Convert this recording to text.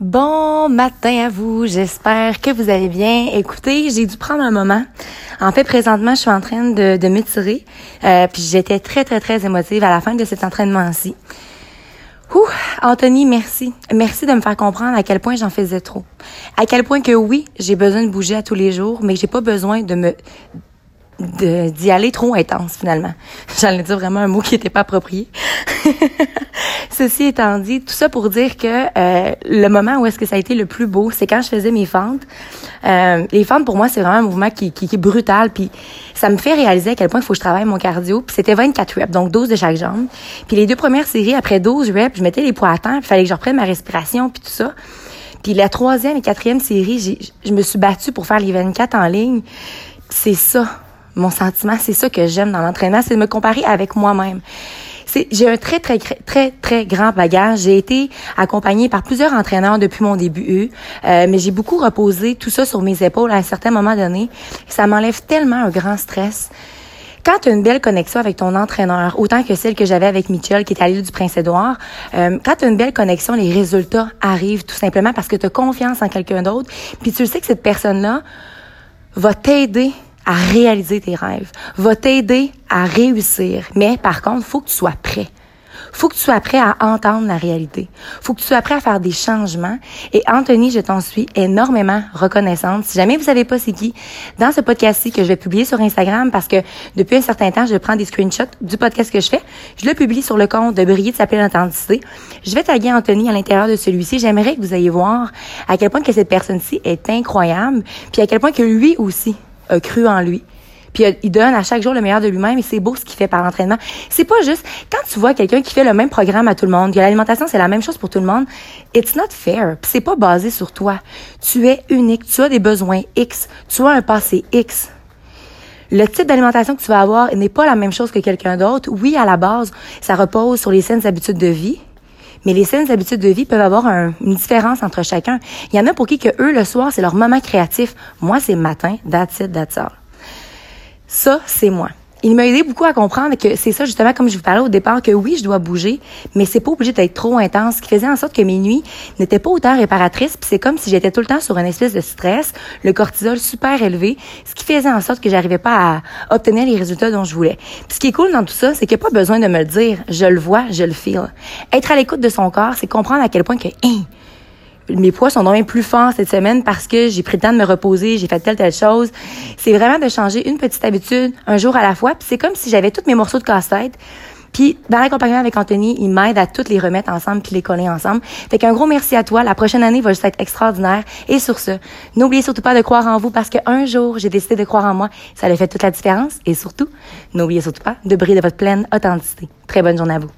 Bon matin à vous, j'espère que vous allez bien. Écoutez, j'ai dû prendre un moment. En fait, présentement, je suis en train de, de m'étirer, euh, puis j'étais très, très, très émotive à la fin de cet entraînement-ci. Ouh, Anthony, merci. Merci de me faire comprendre à quel point j'en faisais trop. À quel point que oui, j'ai besoin de bouger à tous les jours, mais j'ai pas besoin de me d'y aller trop intense finalement. J'allais dire vraiment un mot qui n'était pas approprié. Ceci étant dit, tout ça pour dire que euh, le moment où est-ce que ça a été le plus beau, c'est quand je faisais mes fentes. Euh, les fentes pour moi c'est vraiment un mouvement qui, est brutal, puis ça me fait réaliser à quel point il faut que je travaille mon cardio. Puis c'était 24 reps, donc 12 de chaque jambe. Puis les deux premières séries après 12 reps, je mettais les poids à terre, puis fallait que je reprenne ma respiration puis tout ça. Puis la troisième et quatrième série, je me suis battue pour faire les 24 en ligne. C'est ça mon sentiment, c'est ça que j'aime dans l'entraînement, c'est de me comparer avec moi-même. J'ai un très, très, très, très grand bagage. J'ai été accompagnée par plusieurs entraîneurs depuis mon début, euh, mais j'ai beaucoup reposé tout ça sur mes épaules à un certain moment donné. Ça m'enlève tellement un grand stress. Quand tu as une belle connexion avec ton entraîneur, autant que celle que j'avais avec Mitchell, qui est à l'île du Prince-Édouard, euh, quand tu as une belle connexion, les résultats arrivent tout simplement parce que tu as confiance en quelqu'un d'autre, puis tu sais que cette personne-là va t'aider à réaliser tes rêves, va t'aider à réussir. Mais par contre, faut que tu sois prêt. Faut que tu sois prêt à entendre la réalité. Faut que tu sois prêt à faire des changements. Et Anthony, je t'en suis énormément reconnaissante. Si jamais vous savez pas c'est qui, dans ce podcast-ci que je vais publier sur Instagram, parce que depuis un certain temps, je prends des screenshots du podcast que je fais, je le publie sur le compte de Briller de s'appeler l'authenticité. Je vais taguer Anthony à l'intérieur de celui-ci. J'aimerais que vous ayez voir à quel point que cette personne-ci est incroyable, puis à quel point que lui aussi a cru en lui. Puis il donne à chaque jour le meilleur de lui-même et c'est beau ce qu'il fait par l'entraînement. C'est pas juste quand tu vois quelqu'un qui fait le même programme à tout le monde, que l'alimentation c'est la même chose pour tout le monde, it's not fair. C'est pas basé sur toi. Tu es unique, tu as des besoins X, tu as un passé X. Le type d'alimentation que tu vas avoir n'est pas la même chose que quelqu'un d'autre. Oui, à la base, ça repose sur les saines habitudes de vie, mais les saines habitudes de vie peuvent avoir une différence entre chacun. Il y en a pour qui que eux, le soir, c'est leur moment créatif. Moi, c'est matin, that's it, that's all. Ça, c'est moi il m'a aidé beaucoup à comprendre que c'est ça justement comme je vous parlais au départ que oui je dois bouger mais c'est pas obligé d'être trop intense ce qui faisait en sorte que mes nuits n'étaient pas autant réparatrices puis c'est comme si j'étais tout le temps sur une espèce de stress le cortisol super élevé ce qui faisait en sorte que j'arrivais pas à obtenir les résultats dont je voulais. Puis ce qui est cool dans tout ça c'est qu'il n'y a pas besoin de me le dire. Je le vois je le feel être à l'écoute de son corps c'est comprendre à quel point que hein, mes poids sont même plus forts cette semaine parce que j'ai pris le temps de me reposer, j'ai fait telle telle chose. C'est vraiment de changer une petite habitude un jour à la fois. Puis c'est comme si j'avais tous mes morceaux de casse-tête. Puis dans l'accompagnement avec Anthony, il m'aide à toutes les remettre ensemble puis les coller ensemble. Fait qu'un gros merci à toi. La prochaine année va juste être extraordinaire. Et sur ce, n'oubliez surtout pas de croire en vous parce qu'un jour, j'ai décidé de croire en moi. Ça a fait toute la différence. Et surtout, n'oubliez surtout pas de briller de votre pleine authenticité. Très bonne journée à vous.